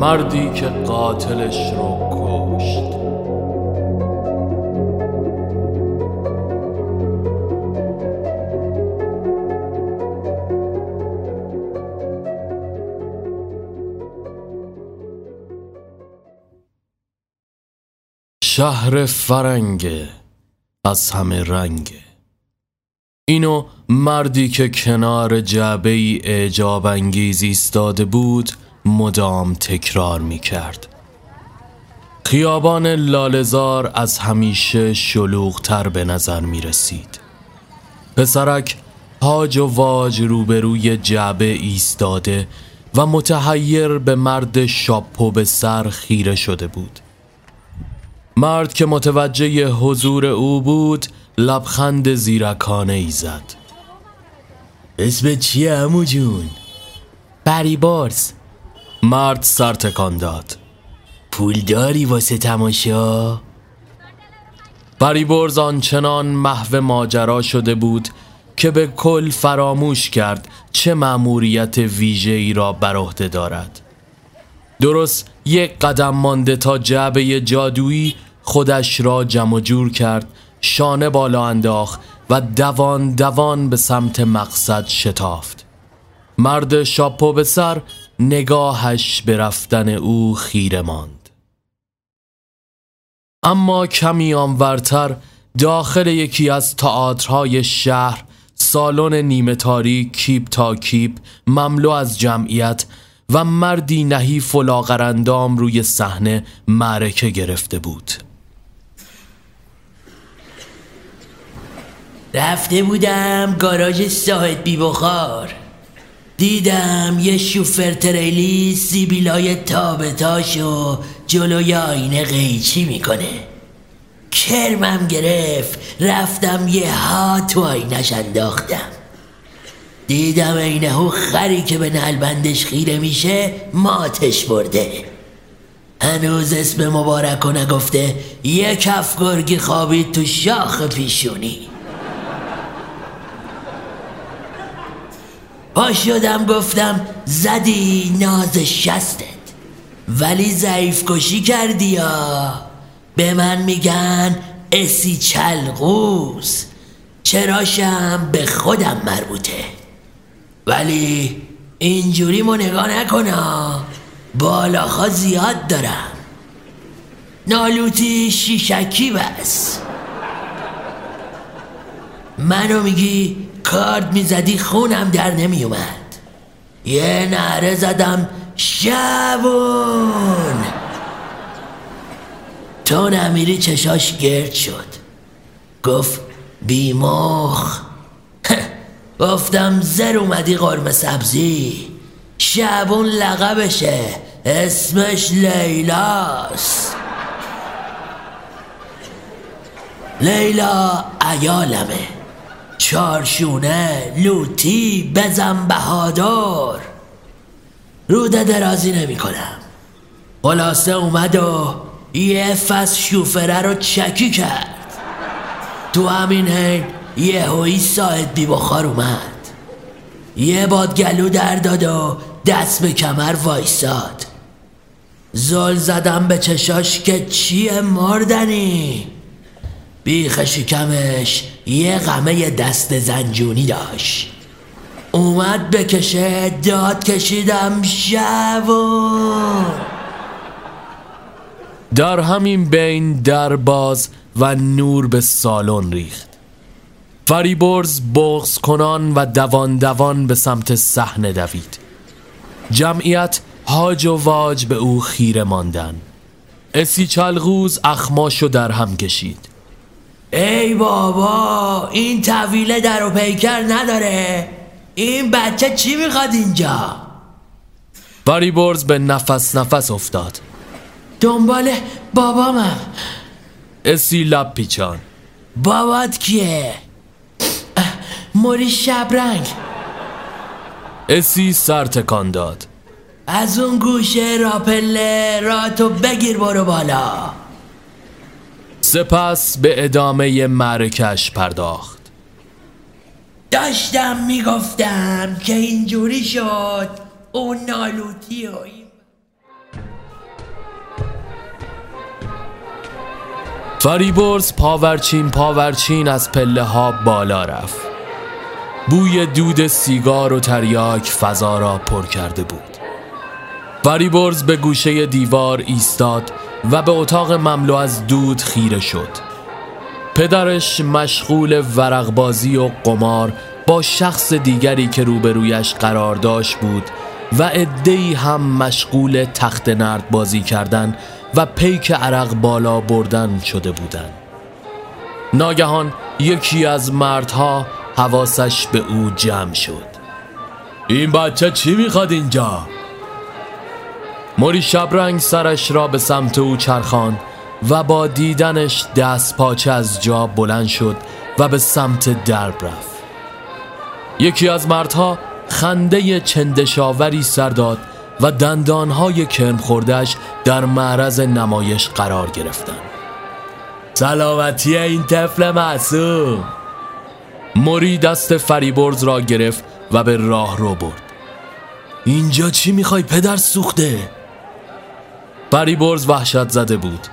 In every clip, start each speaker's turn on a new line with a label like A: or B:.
A: مردی که قاتلش رو کشت. شهر فرنگه از همه رنگه اینو مردی که کنار جعبه ای اعجاب انگیز ایستاده بود مدام تکرار می کرد خیابان لالزار از همیشه شلوغتر به نظر می رسید پسرک هاج و واج روبروی جعبه ایستاده و متحیر به مرد شاپو به سر خیره شده بود. مرد که متوجه حضور او بود لبخند زیرکانه ای زد.
B: اسم چیه امو جون؟
C: بریبارز
A: مرد سر تکان داد.
B: پول داری واسه تماشا؟
A: بریبرز آنچنان محو ماجرا شده بود که به کل فراموش کرد چه مأموریت ویژه ای را بر عهده دارد. درست یک قدم مانده تا جعبه جادویی خودش را جمع جور کرد شانه بالا انداخت و دوان دوان به سمت مقصد شتافت. مرد شاپو به سر نگاهش به رفتن او خیره ماند. اما کمی آنورتر داخل یکی از تئاترهای شهر سالن نیمه تاریک کیپ تا کیپ مملو از جمعیت و مردی نحیف و لاغرندام روی صحنه معرکه گرفته بود.
B: رفته بودم گاراژ ساحت بی بخار دیدم یه شوفر تریلی سیبیلای تابتاشو جلوی آینه قیچی می‌کنه. کرمم گرفت رفتم یه ها تو آینش انداختم. دیدم اینه هو خری که به نلبندش خیره میشه ماتش برده. هنوز اسم مبارک و نگفته یه کف گرگی خوابید تو شاخ پیشونی. پا شدم گفتم زدی ناز شستت. ولی ضعیف کشی کردی یا؟ به من میگن اسی چلغوز. چراشم به خودم مربوطه. ولی اینجوری مو نگاه نکنا بالاخا زیاد دارم. نالوتی شیشکی بس. منو میگی کارد می‌زدی خونم در نمیومد یه نعره زدم شبون. تو نمیری چشاش گرد شد. گفت بیمخ. گفتم زر اومدی قرم سبزی. شبون لقبشه اسمش لیلاست. لیلا ایالمه چارشونه لوتی بزن بهادر. روده درازی نمی کنم. خلاصه اومد و یه فس شوفره رو چکی کرد. تو همین حین یه هوی ساعت بی بخار اومد. یه باد گلو در داد و دست به کمر وایساد. زل زدم به چشاش که چیه مردنی؟ بیخ شکمش یه غمه دست زنجونی داشت. اومد بکشه داد کشیدم شبون
A: در همین بین در باز و نور به سالن ریخت. فریبرز بغز کنان و دوان دوان به سمت صحنه دوید. جمعیت هاج و واج به او خیره ماندن. اسی چلغوز اخماشو در هم کشید.
B: ای بابا این طویله در و پیکر نداره. این بچه چی می‌خواد اینجا؟
A: فریبرز به نفس نفس افتاد.
B: دنبال بابامم.
A: اسی لب پیچان.
B: بابات کیه؟ موری شبرنگ
A: اسی سر تکان داد.
B: از اون گوشه راپله را تو بگیر برو بالا.
A: سپس به ادامه مرکش پرداخت.
B: داشتم می‌گفتم که اینجوری شد. اون نالوتی های فریبرز پاورچین پاورچین از پله ها بالا رفت. بوی دود سیگار و تریاک فضا را پر کرده بود. فریبرز به گوشه دیوار ایستاد و به اتاق مملو از دود خیره شد پدرش مشغول ورقبازی و قمار با شخص دیگری که روبرویش قرار داشت بود و عدهای هم مشغول تخت نرد بازی کردن و پیک عرق بالا بردن شده بودند. ناگهان یکی از مردها حواسش به او جمع شد این بچه چی می‌خواد اینجا؟ موری شبرنگ سرش را به سمت او چرخان و با دیدنش دست پاچه از جا بلند شد و به سمت درب رفت. یکی از مردها خنده چندشاوری سر داد و دندانهای کرم خوردش در معرض نمایش قرار گرفتن سلامتی این طفل معصوم! موری دست فریبرز را گرفت و به راه رو برد. اینجا چی می‌خوای پدر سوخته؟ فریبرز وحشت زده بود.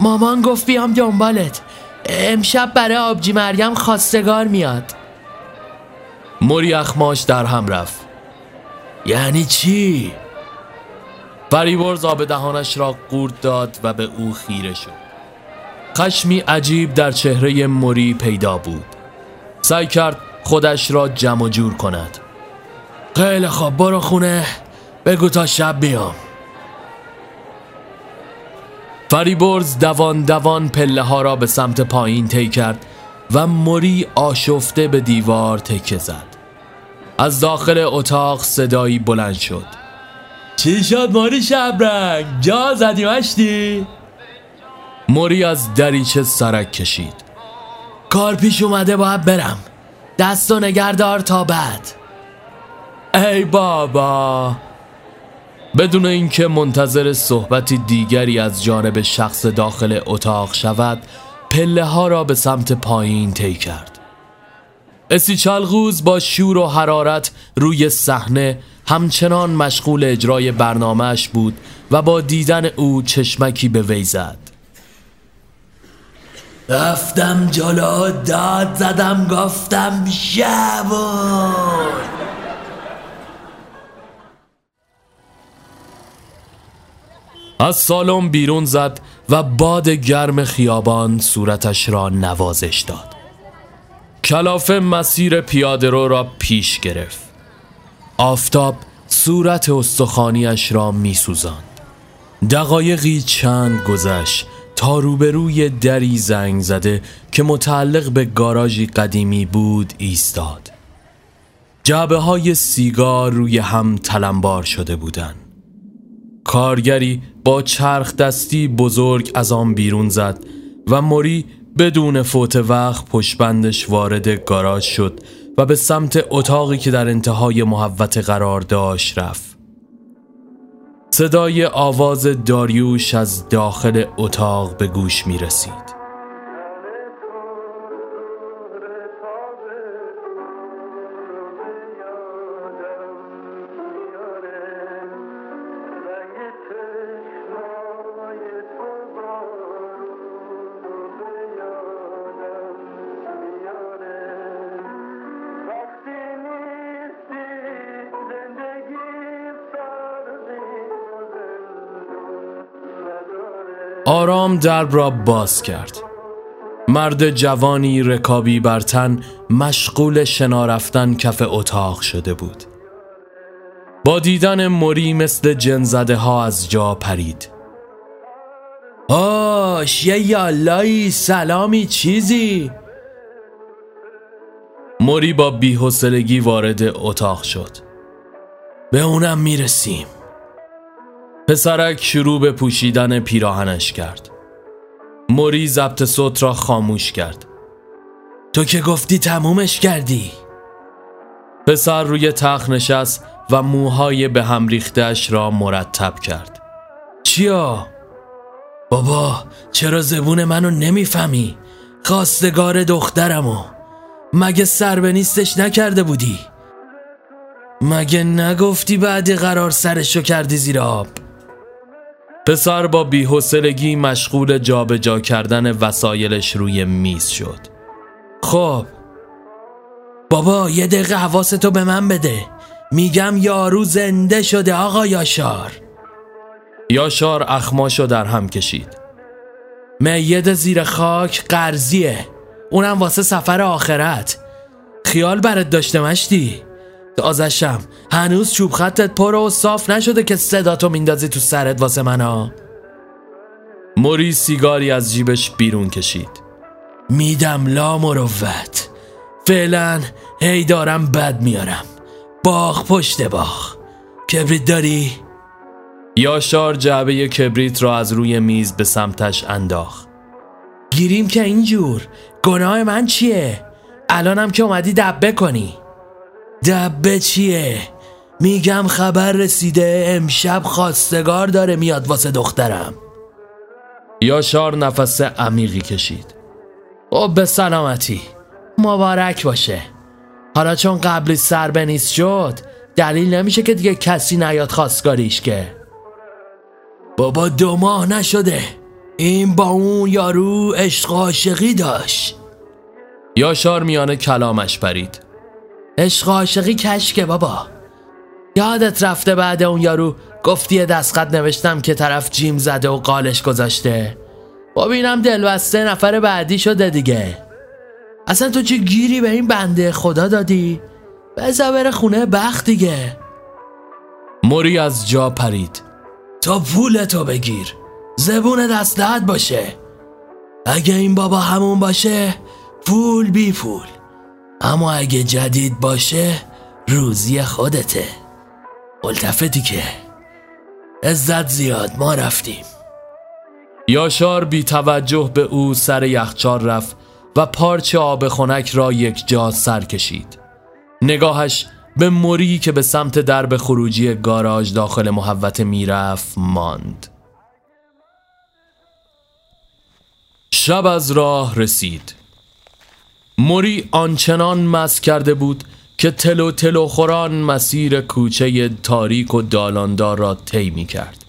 C: مامان گفت بیام دنبالت. امشب برای آبجی مریم خواستگار میاد.
B: موری اخماش در هم رفت.
D: یعنی چی؟
B: فریبرز آب دهانش را قورت داد و به او خیره شد. خشمی عجیب در چهره موری پیدا بود. سعی کرد خودش را جمع جور کند.
D: خیلی خواب برو خونه. بگو تا شب بیام.
B: فریبرز دوان دوان پله ها را به سمت پایین طی کرد و موری آشفته به دیوار تکه زد. از داخل اتاق صدایی بلند شد.
D: چی شد موری شبرنگ؟ جا زدی مشتی؟
B: موری از دریچه سرک کشید.
D: کار پیش اومده باید برم. دست و نگردار تا بعد.
B: ای بابا! بدون اینکه منتظر صحبتی دیگری از جانب شخص داخل اتاق شود پله ها را به سمت پایین طی کرد. اسی چلغوز با شور و حرارت روی صحنه همچنان مشغول اجرای برنامهش بود و با دیدن او چشمکی به وی زد.
D: رفتم جلو داد زدم گفتم شبون
B: از سالن بیرون زد و باد گرم خیابان صورتش را نوازش داد کلافه مسیر پیاده رو را پیش گرفت آفتاب صورت استخانیش را می سوزند. دقایقی چند گذشت تا روبروی دری زنگ زده که متعلق به گاراژی قدیمی بود ایستاد جعبه های سیگار روی هم تلمبار شده بودند. کارگری با چرخ دستی بزرگ از آن بیرون زد و موری بدون فوت وقت پشبندش وارد گاراژ شد و به سمت اتاقی که در انتهای محوت قرار داشت رفت. صدای آواز داریوش از داخل اتاق به گوش می رسید آرام درب را باز کرد. مرد جوانی رکابی بر تن مشغول شنا رفتن کف اتاق شده بود. با دیدن موری مثل جنزده ها از جا پرید.
D: آش یه یالایی سلامی چیزی؟
B: موری با بیحسلگی وارد اتاق شد.
D: به اونم می‌رسیم.
B: پسرک شروع به پوشیدن پیراهنش کرد موری ضبط صوت را خاموش کرد
D: تو که گفتی تمومش کردی
B: پسر روی تخت نشست و موهای به هم ریختش را مرتب کرد
D: چیا؟ بابا چرا زبون منو نمی‌فهمی؟ خواستگار دخترمو مگه سر به نیستش نکرده بودی؟ مگه نگفتی بعدی قرار سرشو کردی زیر آب؟
E: پسر با بیحسلگی مشغول جابجا کردن وسایلش روی میز شد.
B: خب بابا یه دقیقه حواستو به من بده. میگم یارو زنده شده آقا یاشار.
E: یاشار اخماشو در هم کشید.
B: میت زیر خاک قرضیه. اونم واسه سفر آخرت. خیال برات داشته مشتی؟ تازشم هنوز چوب خطت پر و صاف نشده که صداتو میندازی تو سرت واسه منا
E: موری سیگاری از جیبش بیرون کشید.
B: میدم لا مروت فعلا هی دارم بد میارم. باغ پشت باغ. کبریت داری؟
E: یاشار جعبه کبریت را از روی میز به سمتش انداخت.
B: گیریم که اینجور. گناه من چیه؟ الانم که اومدی دبه کنی. دبه چیه؟ میگم خبر رسیده امشب خواستگار داره میاد واسه دخترم.
E: یاشار نفس عمیقی کشید.
B: او به سلامتی. مبارک باشه. حالا چون قبلی سر به نیست شد دلیل نمیشه که دیگه کسی نیاد خواستگاریش که. بابا دو ماه نشده. این با اون یارو عشق عاشقی داشت.
E: یاشار میانه کلامش پرید.
B: عشق عاشقی کشکه بابا. یادت رفته بعد اون یارو گفتی دستخط نوشتم که طرف جیم زده و قالش گذاشته. ببینم دلبسته نفر بعدی شده دیگه. اصلا تو چه گیری به این بنده خدا دادی؟ بزا بره خونه بخت دیگه.
E: موری از جا پرید.
B: تا پولتو بگیر. زبون دستت باشه. اگه این بابا همون باشه پول بی پول. اما اگه جدید باشه روزی خودته. ملتفتی که عزت زیاد ما رفتیم.
E: یاشار بی توجه به او سر یخچال رفت و پارچه آب خنک را یک جا سر کشید. نگاهش به موری که به سمت درب خروجی گاراژ داخل محوت می‌رفت ماند. شب از راه رسید. موری آنچنان مس کرده بود که تلو تلو خوران مسیر کوچه تاریک و دالاندار را طی می کرد.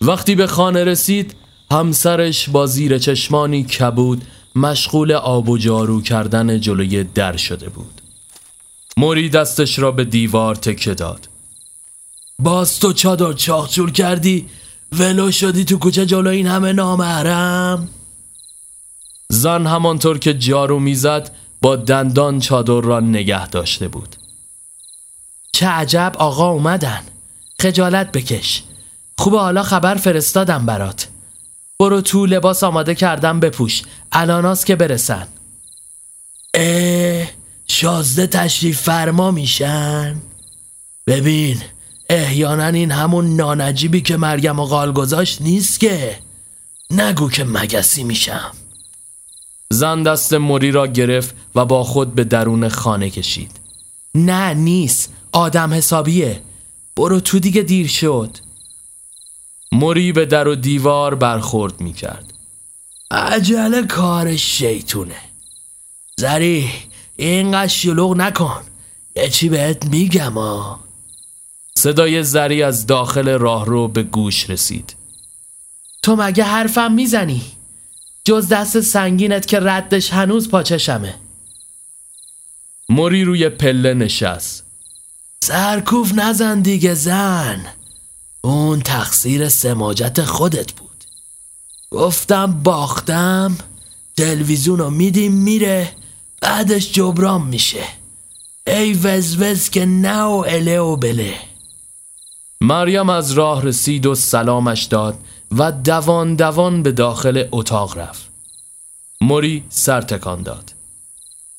E: وقتی به خانه رسید همسرش با زیر چشمانی کبود مشغول آب و جارو کردن جلوی در شده بود. موری دستش را به دیوار تکه داد.
B: باز تو چادر چاخچور کردی؟ ولو شدی تو کوچه جلو این همه نامحرم؟
E: زن همانطور که جارو می‌زد با دندان چادر را نگه داشته بود.
B: چه عجب آقا اومدن. خجالت بکش. خوب حالا خبر فرستادم برات. برو تو لباس آماده کردم بپوش. الاناست که برسن. اه شازده تشریف فرما میشن. ببین احیانا این همون نانجیبی که مریم و قال گذاشت نیست که. نگو که مگسی میشم.
E: زن دست موری را گرفت و با خود به درون خانه کشید.
B: نه نیست. آدم حسابیه. برو تو دیگه دیر شد.
E: موری به در و دیوار برخورد می کرد
B: عجله کار شیطونه. زری اینقدر شلوغ نکن. یه چی بهت میگم آ
E: صدای زری از داخل راهرو به گوش رسید.
B: تو مگه حرفم می‌زنی؟ جز دست سنگینت که ردش هنوز پاچشمه
E: موری روی پله نشست.
B: سرکوف نزن دیگه زن. اون تقصیر سماجت خودت بود. گفتم باختم تلویزیون رو میدیم میره بعدش جبران میشه. ای وزوز که نه و اله و بله.
E: مریم از راه رسید و سلامش داد. و دوان دوان به داخل اتاق رفت. موری سر تکان داد.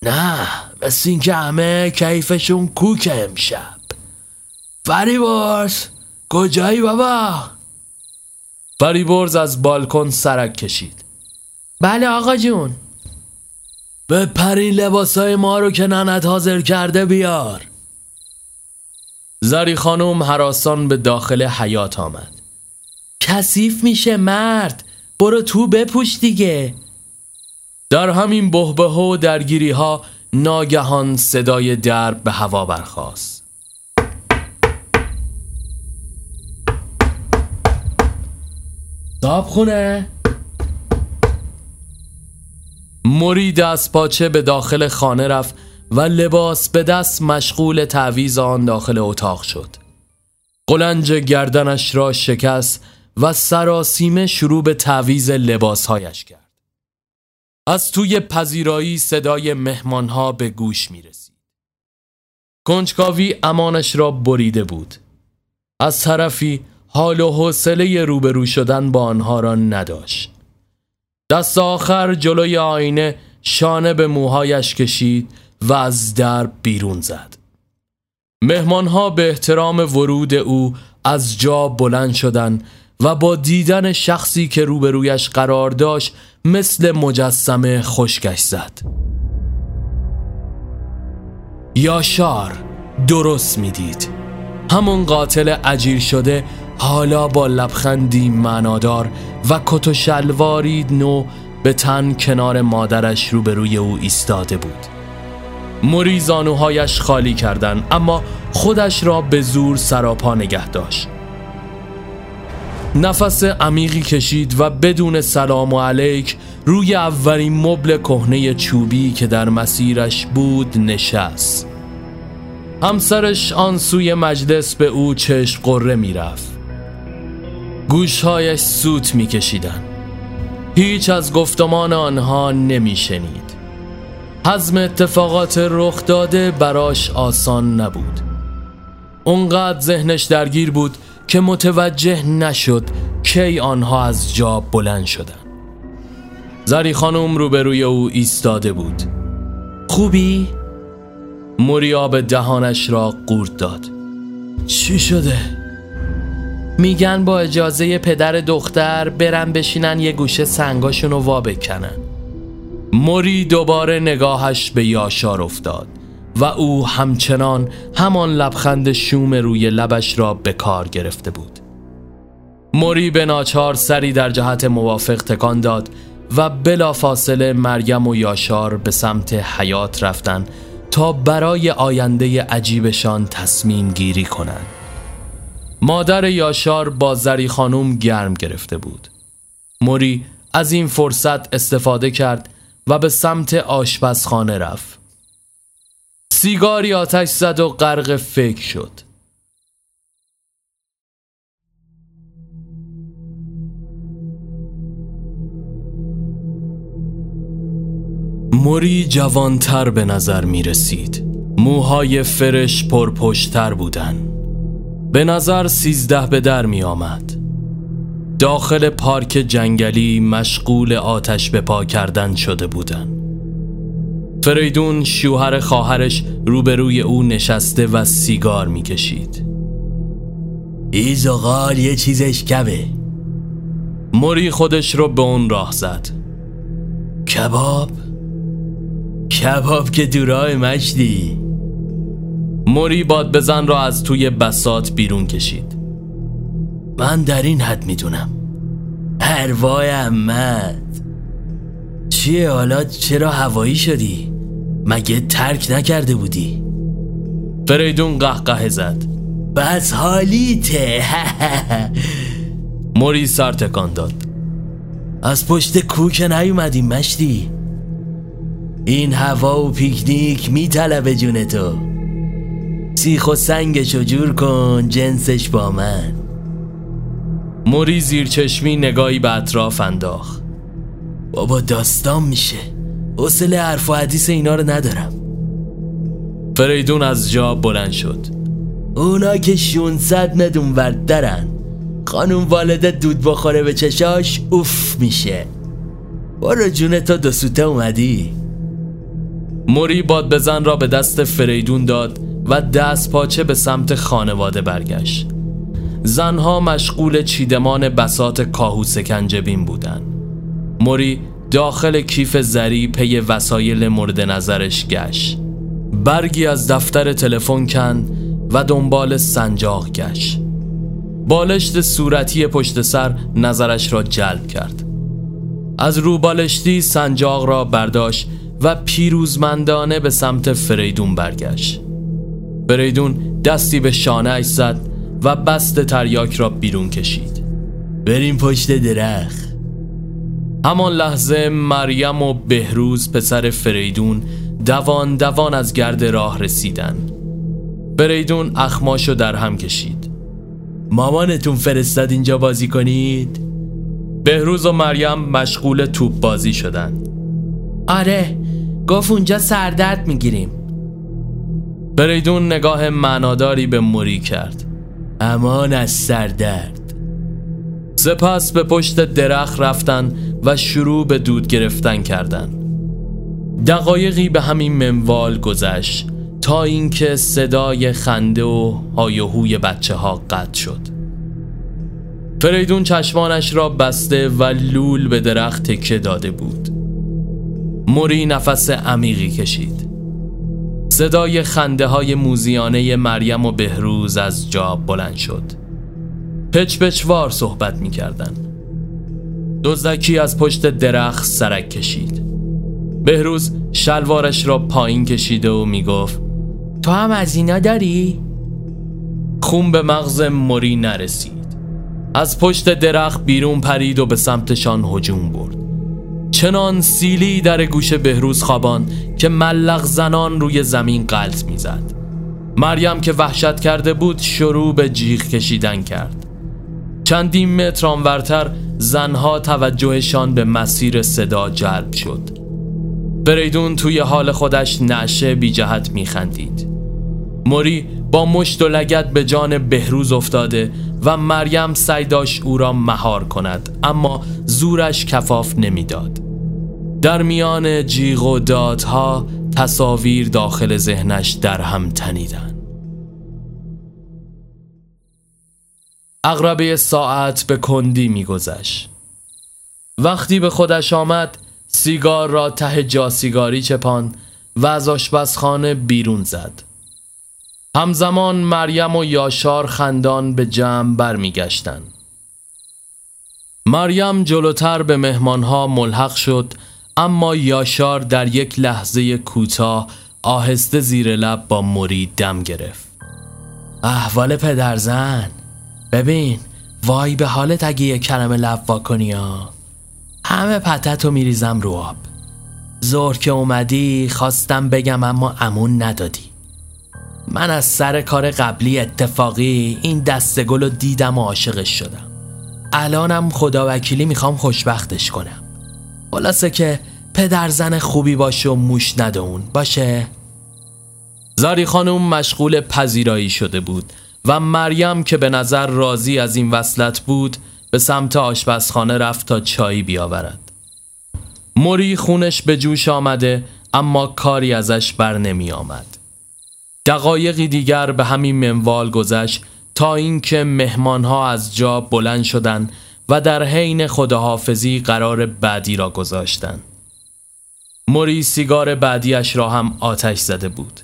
B: نه مثل اینکه همه کیفشون کوک امشب. فریبرز کجایی بابا؟
E: فریبرز از بالکن سرک کشید.
B: بله آقا جون. به پرین لباسای ما رو که ننت حاضر کرده بیار.
E: زری خانم حراسان به داخل حیات آمد.
B: کثیف میشه مرد. برو تو بپوش دیگه.
E: در همین بهبه و درگیری ها ناگهان صدای درب به هوا برخاست.
C: صاحب خونه.
B: موری دست پاچه به داخل خانه رفت و لباس به دست مشغول تعویز آن داخل اتاق شد. قلنج گردنش را شکست و سراسیمه شروع به تعویز لباسهایش کرد. از توی پذیرایی صدای مهمانها به گوش می رسید کنجکاوی امانش را بریده بود. از طرفی حال و حوصله روبرو شدن با آنها را نداشت. دست آخر جلوی آینه شانه به موهایش کشید و از در بیرون زد. مهمانها به احترام ورود او از جا بلند شدند و با دیدن شخصی که روبرویش قرار داشت مثل مجسمه خشکش زد. یاشار درست می‌دید. همون قاتل اجیر شده حالا با لبخندی منادار و کت و شلواری نو به تن کنار مادرش روبروی او ایستاده بود. موری زانوهایش خالی کردن اما خودش را به زور سراپا نگه داشت. نفس عمیقی کشید و بدون سلام و علیک روی اولین مبل کهنه چوبی که در مسیرش بود نشست. همسرش آن سوی مجلس به او چشم قره می‌رفت. گوشهایش سوت میکشیدن هیچ از گفتمان آنها نمیشنید. حزم اتفاقات رخ داده براش آسان نبود. اونقدر ذهنش درگیر بود که متوجه نشد کی آنها از جا بلند شدن زری خانم روبروی او ایستاده بود. خوبی؟ موریا دهانش را قورت داد. چی شده؟ میگن با اجازه پدر دختر برن بشینن یه گوشه سنگاشون رو وا بکنن. موری دوباره نگاهش به یاشار افتاد. و او همچنان همان لبخند شوم روی لبش را به کار گرفته بود موری به ناچار سری در جهت موافق تکان داد و بلا فاصله مریم و یاشار به سمت حیات رفتن تا برای آینده عجیبشان تصمیم گیری کنند. مادر یاشار با زری خانوم گرم گرفته بود. موری از این فرصت استفاده کرد و به سمت آشپزخانه رفت. سیگاری آتش زد و غرق فکر شد. موری جوانتر به نظر می رسید. موهای فرش پرپشتر بودن. به نظر سیزده به در می آمد. داخل پارک جنگلی مشغول آتش به پا کردن شده بودن. فریدون شوهر خواهرش روبروی او نشسته و سیگار می کشید
D: ایزوغال یه چیزش کمه
B: موری خودش رو به اون راه زد.
D: کباب؟ کباب که دورای مجدی
B: موری باد بزن را از توی بسات بیرون کشید.
D: من در این حد می‌دونم. هروای احمد. چیه حالا؟ چرا هوایی شدی؟ مگه ترک نکرده بودی؟
B: فریدون قهقه زد.
D: بس حالیته.
B: موری سر تکان داد.
D: از پشت کوک نیومدیم مشتی. این هوا و پیکنیک میطلبه جون تو. سیخ و سنگشو جور کن جنسش با من.
B: موری زیر چشمی نگاهی به اطراف انداخت.
D: بابا داستان میشه. حوصله حرف و حدیث اینا رو ندارم.
B: فریدون از جا بلند شد.
D: اونا که 600 مدون ورد دارن خانوم والده دود بخوره به چشاش اوف میشه. برو جون تو دو سوته اومدی.
B: موری باد بزن را به دست فریدون داد و دست پاچه به سمت خانواده برگشت. زنها مشغول چیدمان بسات کاهو سکنجبین بودن. موری داخل کیف زری پی وسایل مورد نظرش گشت. برگی از دفتر تلفن کن و دنبال سنجاق گشت. بالشت صورتی پشت سر نظرش را جلب کرد. از رو بالشتی سنجاق را برداشت و پیروزمندانه به سمت فریدون برگشت. فریدون دستی به شانه زد و بست تریاک را بیرون کشید.
D: بریم پشت درخت.
B: همان لحظه مریم و بهروز پسر فریدون دوان دوان از گرد راه رسیدن. فریدون اخماشو در هم کشید.
D: مامانتون فرستاد اینجا بازی کنید؟
B: بهروز و مریم مشغول توپ بازی شدن.
C: آره گفت اونجا سردرد می‌گیریم.
B: فریدون نگاه معناداری به موری کرد.
D: امان از سردرد.
B: سپس به پشت درخت رفتن و شروع به دود گرفتن کردن. دقایقی به همین منوال گذشت تا اینکه صدای خنده و هایهوی بچه ها قطع شد. فریدون چشمانش را بسته و لول به درخت تکه داده بود. موری نفس عمیقی کشید. صدای خنده های موزیانه مریم و بهروز از جا بلند شد. پچ پچوار صحبت می کردن. دزدکی از پشت درخت سرک کشید. بهروز شلوارش را پایین کشیده و می گفت
C: تو هم از اینا داری؟
B: خون به مغز موری نرسید. از پشت درخت بیرون پرید و به سمتشان هجوم برد. چنان سیلی در گوش بهروز خوابان که ملق زنان روی زمین قلط می‌زد. مریم که وحشت کرده بود شروع به جیغ کشیدن کرد. چندین متر آنورتر زنها توجهشان به مسیر صدا جلب شد. بریدون توی حال خودش نعشه بی جهت میخندید موری با مشت و لگت به جان بهروز افتاده و مریم سعی داشت او را مهار کند اما زورش کفاف نمی‌داد. در میان جیغ و دادها تصاویر داخل ذهنش در هم تنیدن اقربه ساعت به کندی میگذشت. وقتی به خودش آمد سیگار را ته جا سیگاری چپان و از آشپزخانه بیرون زد. همزمان مریم و یاشار خندان به جمع برمیگشتند. مریم جلوتر به مهمانها ملحق شد اما یاشار در یک لحظه کوتاه آهسته زیر لب با موری دم گرفت.
C: احوال پدرزن. ببین وای به حالت اگه یه کلمه لب کنی ها. همه پتتو میریزم رو آب. زور که اومدی خواستم بگم اما امون ندادی. من از سر کار قبلی اتفاقی این دست گل رو دیدم و عاشقش شدم. الانم خدا وکیلی می‌خوام خوشبختش کنم. خلاصه که پدر زن خوبی باشه و موش ندون باشه؟
B: زاری خانم مشغول پذیرایی شده بود. و مریم که به نظر راضی از این وصلت بود به سمت آشپزخانه رفت تا چایی بیاورد موری خونش به جوش آمده اما کاری ازش بر نمی آمد دقایقی دیگر به همین منوال گذشت تا اینکه مهمانها از جا بلند شدند و در حین خداحافظی قرار بعدی را گذاشتند. موری سیگار بعدیش را هم آتش زده بود.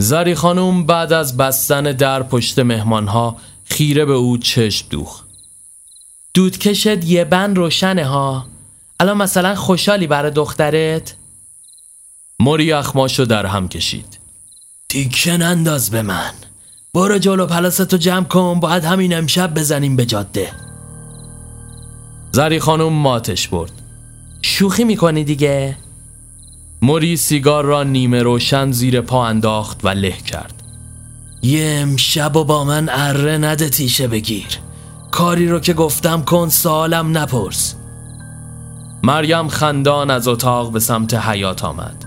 B: زری خانم بعد از بستن در پشت مهمانها خیره به او چشم دوخ.
C: دود کشد یه بند روشنه ها. الان مثلا خوشحالی برای دخترت؟
B: موری اخماشو در هم کشید.
D: تیکن انداز به من برو جلو پلاستو جمع کن باید همین امشب بزنیم به جاده
B: زری خانم ماتش برد
C: شوخی می‌کنی دیگه
B: موری سیگار را نیمه روشن زیر پا انداخت و له کرد.
D: یه امشب و با من اره نده تیشه بگیر. کاری رو که گفتم کن سالم نپرس.
B: مریم خندان از اتاق به سمت حیات آمد.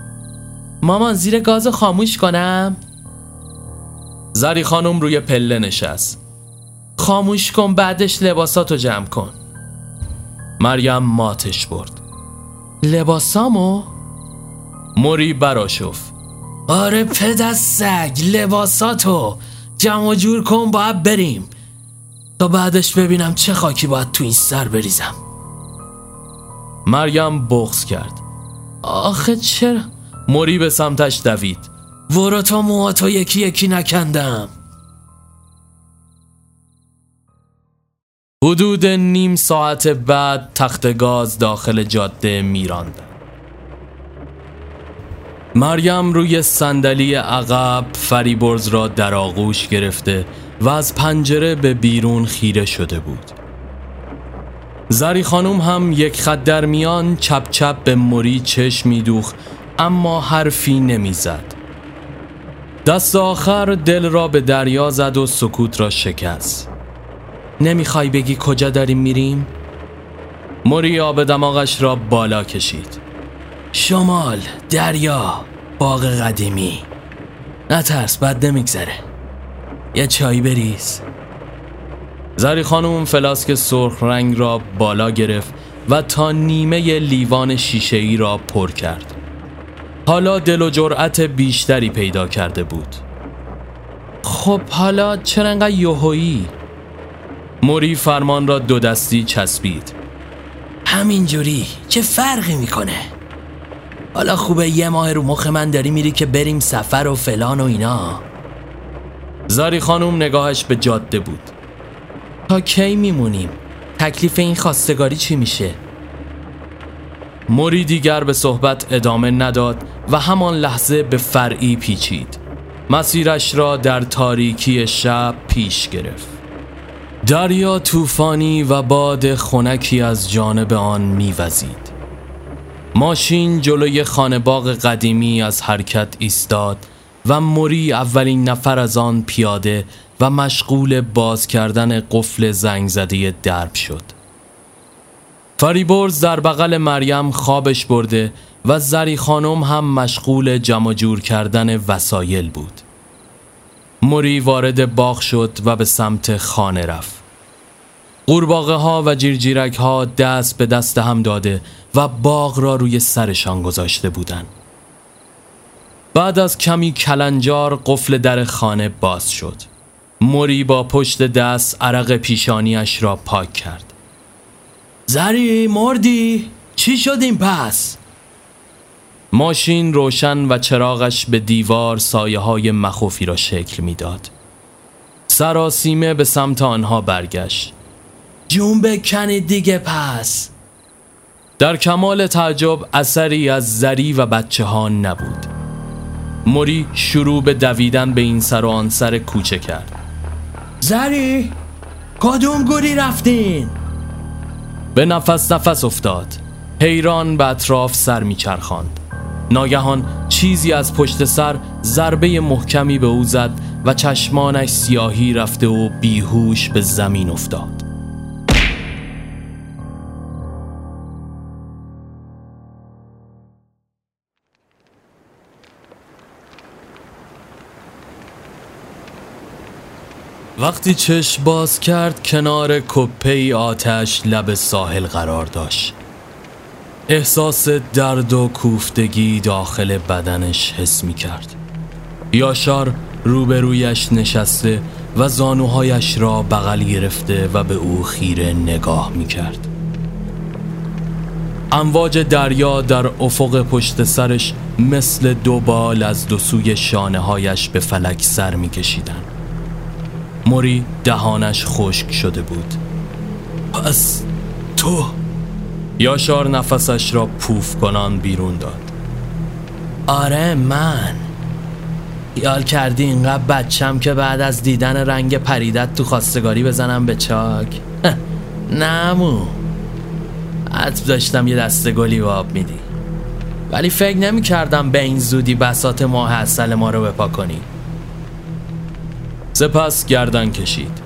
C: مامان زیر گاز خاموش کنم؟
B: زری خانم روی پله نشست.
C: خاموش کن بعدش لباساتو جمع کن.
B: مریم ماتش برد.
C: لباسامو؟
B: موری براشف.
D: آره پد سگ لباساتو. جمع جور کن باید بریم. تا بعدش ببینم چه خاکی باید تو این سر بریزم.
B: مریم بغز کرد.
C: آخه چرا؟
B: موری به سمتش دوید.
D: ورو تو موهاتو یکی یکی نکندم.
B: حدود نیم ساعت بعد تخت گاز داخل جاده میراند. مریم روی صندلی عقب فریبرز را در آغوش گرفته و از پنجره به بیرون خیره شده بود زری خانوم هم یک خط در میان چپ چپ به موری چشم میدوخ اما حرفی نمی‌زد. دست آخر دل را به دریا زد و سکوت را شکست. نمی‌خوای بگی کجا داریم میریم؟ موری آب دماغش را بالا کشید.
D: شمال دریا باغ قدیمی. نترس بد نمیگذره. یه چای بریز.
B: زری خانوم فلاسک سرخ رنگ را بالا گرفت و تا نیمه لیوان شیشه ای را پر کرد. حالا دل و جرأت بیشتری پیدا کرده بود. خب حالا چرا انقدر یوهویی؟ موری فرمان را دو دستی چسبید.
D: همینجوری چه فرقی می‌کنه؟ حالا خوبه یه ماه رو مخ من داری میری که بریم سفر و فلان و اینا.
B: زاری خانوم نگاهش به جاده بود.
C: تا کی میمونیم؟ تکلیف این خواستگاری چی میشه؟
B: موری دیگر به صحبت ادامه نداد و همان لحظه به فرعی پیچید. مسیرش را در تاریکی شب پیش گرفت. دریا طوفانی و باد خنکی از جانب آن میوزید. ماشین جلوی خانه باغ قدیمی از حرکت ایستاد و موری اولین نفر از آن پیاده و مشغول باز کردن قفل زنگ زده درب شد. فریبرز در بغل مریم خوابش برده و زری خانم هم مشغول جمع جور کردن وسایل بود. موری وارد باغ شد و به سمت خانه رفت. قورباغه ها و جیرجیرک ها دست به دست هم داده و باغ را روی سرشان گذاشته بودند. بعد از کمی کلنجار قفل در خانه باز شد. موری با پشت دست عرق پیشانیش را پاک کرد.
D: زری مردی؟ چی شدیم پس؟
B: ماشین روشن و چراغش به دیوار سایه های مخوفی را شکل می‌داد. سراسیمه به سمت آنها برگشت.
D: جون بکنید دیگه پس.
B: در کمال تعجب اثری از زری و بچه ها نبود. موری شروع به دویدن به این سر و آن سر کوچه کرد.
D: زری کدوم گوری رفتین؟
B: به نفس نفس افتاد. حیران به اطراف سر میچرخاند. ناگهان چیزی از پشت سر ضربه محکمی به او زد و چشمانش سیاهی رفته و بیهوش به زمین افتاد. وقتی چشم باز کرد کنار کپی آتش لب ساحل قرار داشت. احساس درد و کوفتگی داخل بدنش حس می کرد. یاشار روبرویش نشسته و زانوهایش را بغل گرفته و به او خیره نگاه می کرد. امواج دریا در افق پشت سرش مثل دو بال از دو سوی شانه هایش به فلک سر می کشیدن. موری دهانش خشک شده بود.
D: پس تو
B: یاشار نفسش را پوف کنان بیرون داد.
D: آره من.
C: یال کردی اینقدر بچم که بعد از دیدن رنگ پریدت تو خواستگاری بزنم به چاک. نمو. حد داشتم یه دسته گلی و آب میدی. ولی فکر نمی کردم به این زودی بسات ماه اصل ما رو بپا کنی.
B: سپس گردن کشید.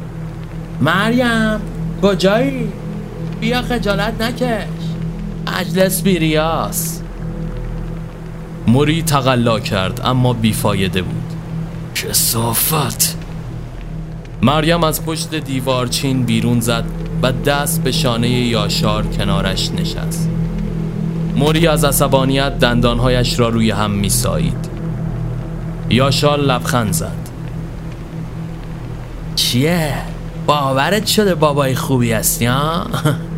C: مریم کجایی؟ بیا خجالت نکش. مجلس بیریاس.
B: موری تقلا کرد اما بیفایده بود.
D: کسافت.
B: مریم از پشت دیوارچین بیرون زد و دست به شانه یاشار کنارش نشست. موری از عصبانیت دندانهایش را روی هم میسایید. یاشار لبخند زد.
C: چیه؟ باورت شده بابای خوبی هستی ها؟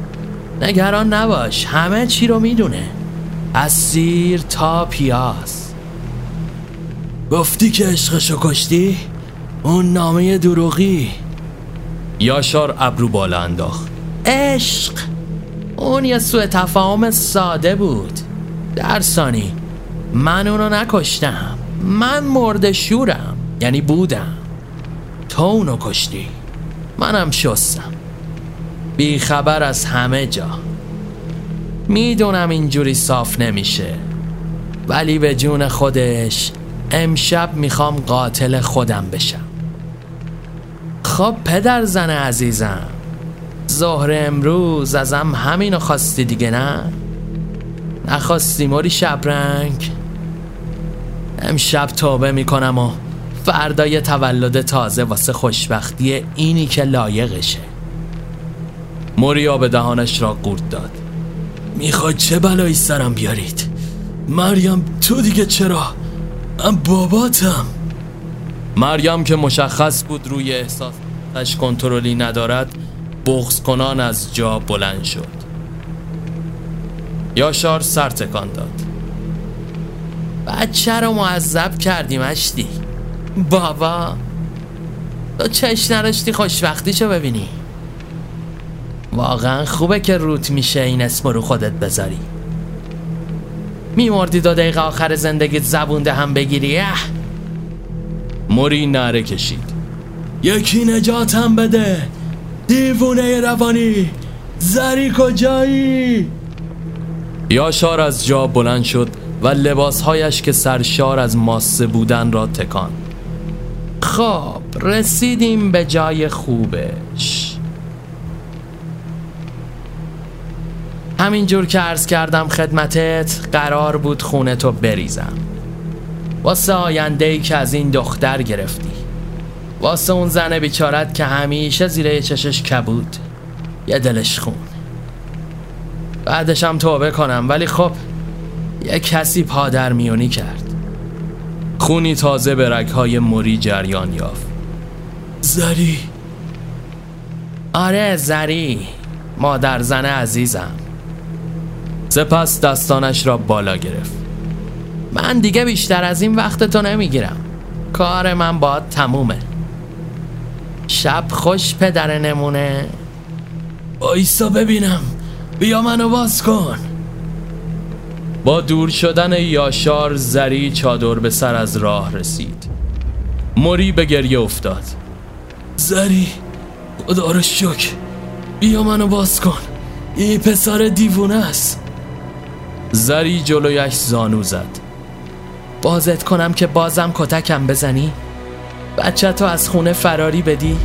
C: نگران نباش همه چی رو می‌دونه. از سیر تا پیاز.
D: گفتی که عشقشو کشتی؟ اون نامه دروغی.
B: یاشار ابرو بالا انداخت.
C: عشق! اون یه سوء تفاهم ساده بود. درسانی من اونو نکشتم. من مرد شورم یعنی بودم. تو اونو کشتی. منم شستم. بیخبر از همه جا. می‌دونم اینجوری صاف نمیشه. ولی به جون خودش امشب می‌خوام قاتل خودم بشم. خب پدر زن عزیزم ظهر امروز ازم همینو خواستی دیگه نه؟ نخواستی موری شبرنگ؟ امشب توبه می‌کنم و فردای تولد تازه واسه خوشبختی اینی که لایقشه.
B: موریا به دهانش را قورت داد.
D: می‌خواد چه بلایی سرم بیارید؟ مریم تو دیگه چرا؟ من باباتم.
B: مریم که مشخص بود روی احساسش کنترلی ندارد بغز کنان از جا بلند شد. یاشار سر تکان داد.
C: بچه رو معذب کردیم اشتی. بابا تو چش نرشتی خوشبختیشو ببینی. واقعا خوبه که روت میشه این اسم رو خودت بذاری. میمردی دو دقیقه آخر زندگیت زبونده هم بگیری اه.
B: موری نره کشید.
D: یکی نجاتم بده. دیوونه روانی. زری کجایی
B: یاشار از جا بلند شد و لباسهایش که سرشار از ماسه بودن را تکان.
C: خب رسیدیم به جای خوبش. همینجور که عرض کردم خدمتت قرار بود خونه تو بریزم. واسه آینده ای که از این دختر گرفتی. واسه اون زن بیچارت که همیشه زیره چشش کبود. یه دلش خون. بعدش هم توبه کنم ولی خب یه کسی پادر میونی کرد.
B: خونی تازه به رگهای موری جریان یافت.
D: زری.
C: آره زری مادر زن عزیزم.
B: سپس دستانش را بالا گرفت.
C: من دیگه بیشتر از این وقت تو نمی‌گیرم. کار من با تمومه. شب خوش پدر نمونه.
D: آیسا ببینم. بیا منو باز کن.
B: با دور شدن یاشار زری چادر به سر از راه رسید. موری به گریه افتاد.
D: زری خدا رو شک بیا منو باز کن. این پسر دیوونه است.
B: زری جلویش زانو زد.
C: بازت کنم که بازم کتکم بزنی؟ بچه تو از خونه فراری بدی؟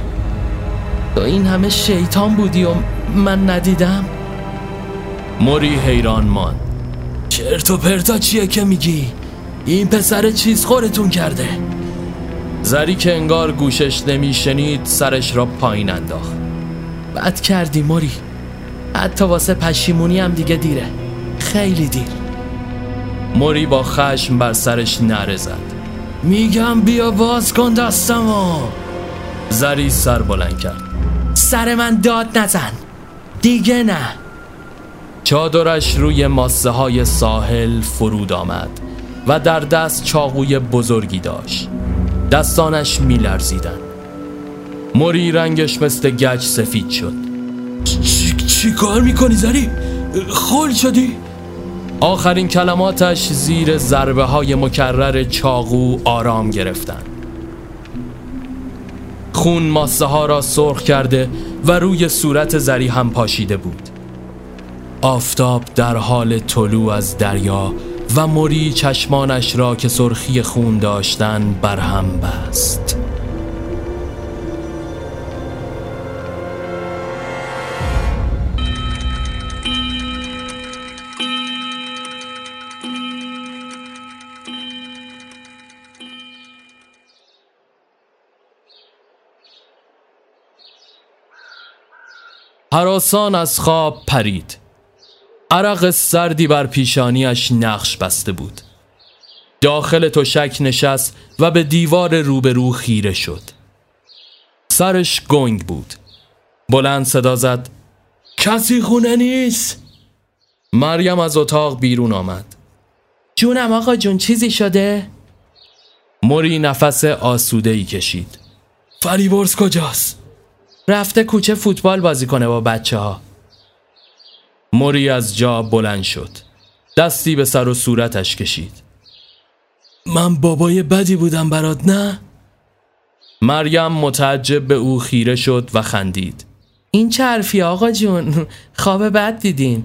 C: تو این همه شیطان بودی و من ندیدم؟
B: موری حیران ماند.
D: چرت و پرتا چیه که میگی؟ این پسر چیز خورتون کرده.
B: زری که انگار گوشش نمیشنید سرش را پایین انداخت.
C: بد کردی موری. حتی واسه پشیمونی هم دیگه دیره. خیلی دیر.
B: موری با خشم بر سرش نره زد.
D: میگم بیا باز کن دستمو.
B: زری سر بلند کرد.
C: سر من داد نزن. دیگه نه.
B: چادرش روی ماسه های ساحل فرود آمد و در دست چاقوی بزرگی داشت. دستانش میلرزیدن موری رنگش مثل گچ سفید شد.
D: چی, چی کار می‌کنی زری؟ خول شدی؟
B: آخرین کلماتش زیر ضربه های مکرر چاقو آرام گرفتن خون ماسه ها را سرخ کرده و روی صورت زری هم پاشیده بود. آفتاب در حال طلوع از دریا و موری چشمانش را که سرخی خون داشتن برهم بست. حراسان از خواب پرید. عرق سردی بر پیشانیش نقش بسته بود. داخل تشک نشست و به دیوار روبرو خیره شد. سرش گنگ بود. بلند صدا زد.
D: کسی خونه نیست؟
B: مریم از اتاق بیرون آمد.
C: جونم آقا جون چیزی شده؟
B: موری نفس آسوده ای کشید.
D: فریبرز کجاست؟
C: رفته کوچه فوتبال بازی کنه با بچه ها
B: موری از جا بلند شد. دستی به سر و صورتش کشید.
D: من بابای بدی بودم برات نه؟
B: مریم متعجب به او خیره شد و خندید.
C: این چه حرفی آقا جون؟ خواب بد دیدین.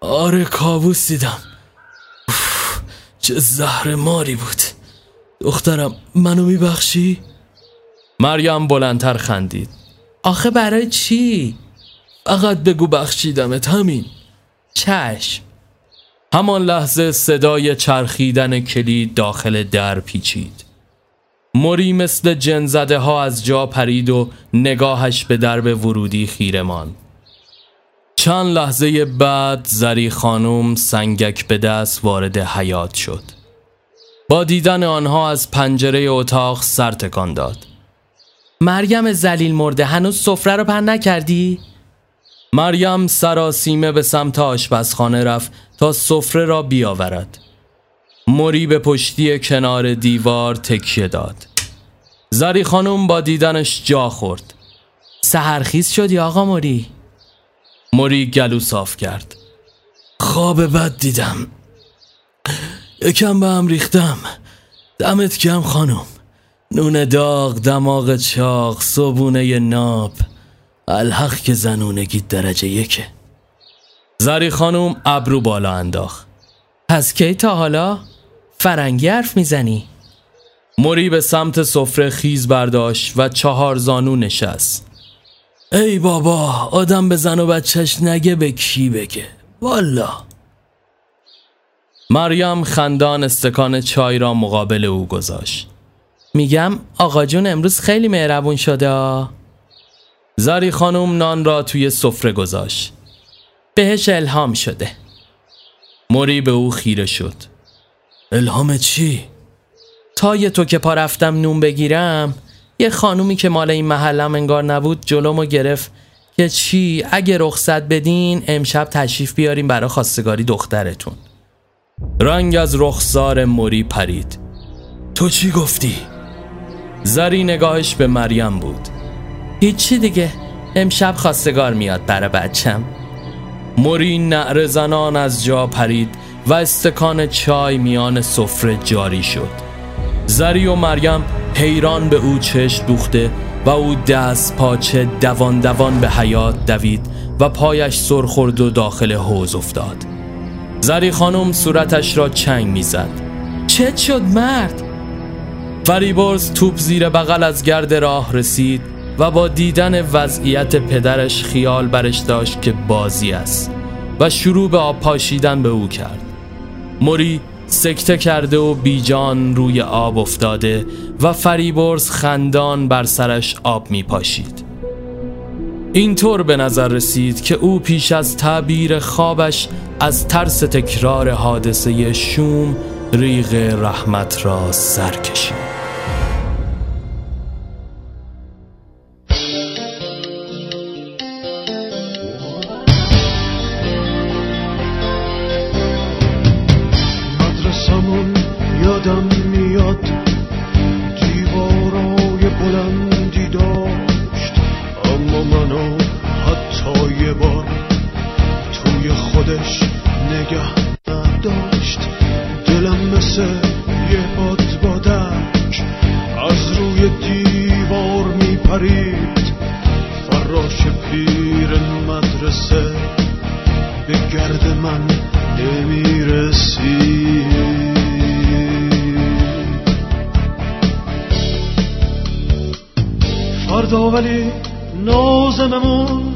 B: آره کابوس دیدم. چه زهر ماری بود. دخترم منو میبخشی؟ مریم بلندتر خندید.
C: آخه برای چی؟
B: فقط بگو بخشیدمت همین.
C: چشم.
B: همان لحظه صدای چرخیدن کلید داخل در پیچید. موری مثل جنزده ها از جا پرید و نگاهش به درب ورودی خیره ماند. چند لحظه بعد زری خانم سنگک به دست وارد حیات شد. با دیدن آنها از پنجره اتاق سر تکان داد.
C: مریم زلیل مرده هنوز سفره رو پن نکردی؟
B: مریم سراسیمه به سمت آشپزخانه رفت تا سفره را بیاورد. موری به پشتی کنار دیوار تکیه داد. زری خانم با دیدنش جا خورد.
C: سهرخیز شدی آقا موری؟
B: موری گلو صاف کرد. خواب بد دیدم. یکم به هم ریختم. دمت کم خانم. نون داغ دماغ چاق صبونه ناب. الحق که زنونگی درجه یکه. زری خانم ابرو بالا انداخت.
C: پس کی تا حالا فرنگی حرف می‌زنی؟
B: موری به سمت سفره خیز برداشت و چهار زانو نشست. ای بابا آدم به زن و بچهش نگه به کی بگه؟ والا مریم خندان استکان چای را مقابل او گذاشت.
C: میگم آقا جون امروز خیلی مهربون شده.
B: زری خانم نان را توی سفره گذاشت.
C: بهش الهام شده.
B: موری به او خیره شد. الهام چی؟
C: تای تو که پا رفتم نون بگیرم یه خانومی که مال این محلم انگار نبود جلومو گرفت که چی اگه رخصت بدین امشب تشریف بیاریم برا خواستگاری دخترتون.
B: رنگ از رخسار موری پرید. تو چی گفتی؟ زری نگاهش به مریم بود.
C: هیچی دیگه. امشب خواستگار میاد برا بچم.
B: موری نعر زنان از جا پرید و استکان چای میان سفره جاری شد. زری و مریم حیران به او چشم دوخته و او دست پاچه دوان دوان به حیات دوید و پایش سرخورد و داخل حوز افتاد. زری خانم صورتش را چنگ می‌زد.
C: چه شد مرد؟
B: فریبرز توپ زیر بغل از گرد راه رسید. و با دیدن وضعیت پدرش خیال برش داشت که بازی است و شروع به آب پاشیدن به او کرد. موری سکته کرده و بیجان روی آب افتاده و فریبرز خندان بر سرش آب می پاشید. اینطور به نظر رسید که او پیش از تعبیر خوابش از ترس تکرار حادثه شوم ریغ رحمت را سر کشید.
F: نازممون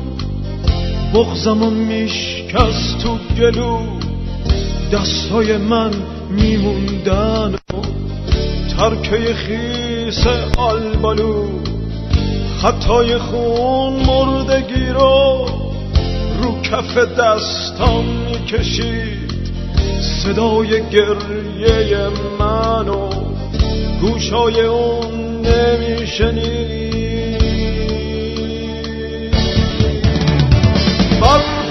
F: بغزمون میشکست تو گلو. دستای من میموندن و ترکه خیس آلبالو. خطای خون مردگی رو رو کف دستام می‌کشید. صدای گریه منو گوشای اون نمیشنید.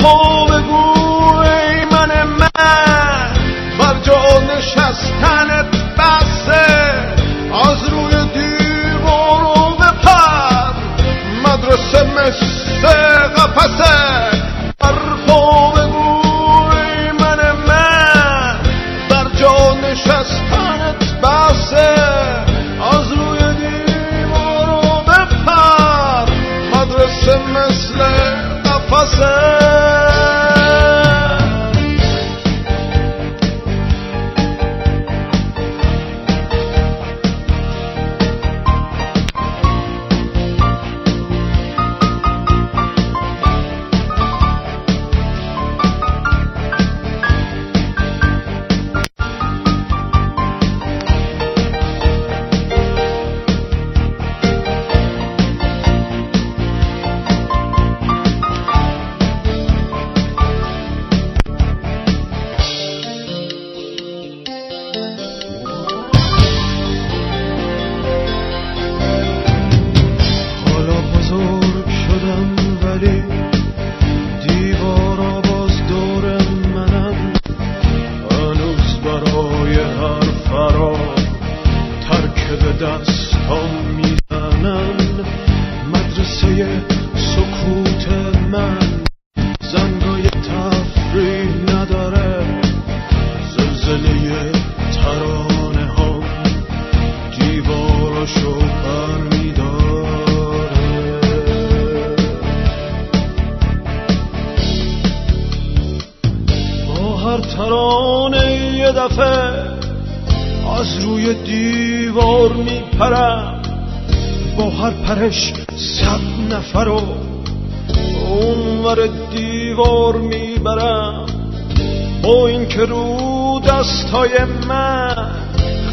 F: پا بگو ای من من. بر جا نشستنت بسه از روی دیوار و بپر مدرسه مثل قفسه.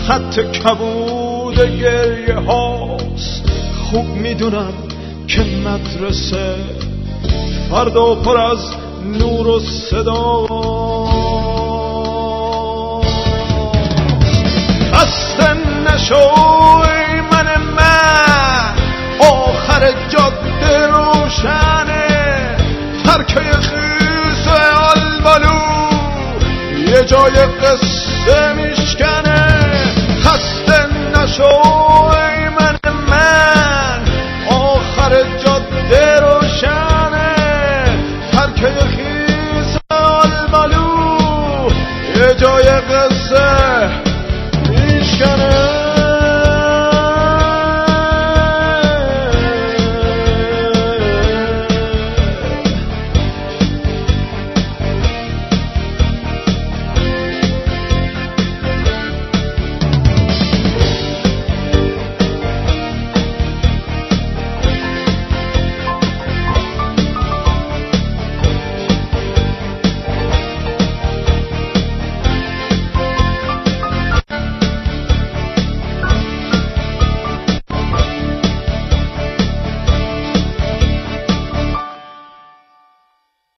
F: خط کبود گریه هاست. خوب می‌دونم که مدرسه فردا پر از نور و صدا. خسته نشو من من. آخر جاده روشنه ترکه خیز آلبالو. یه جای قصه میشکنه نشو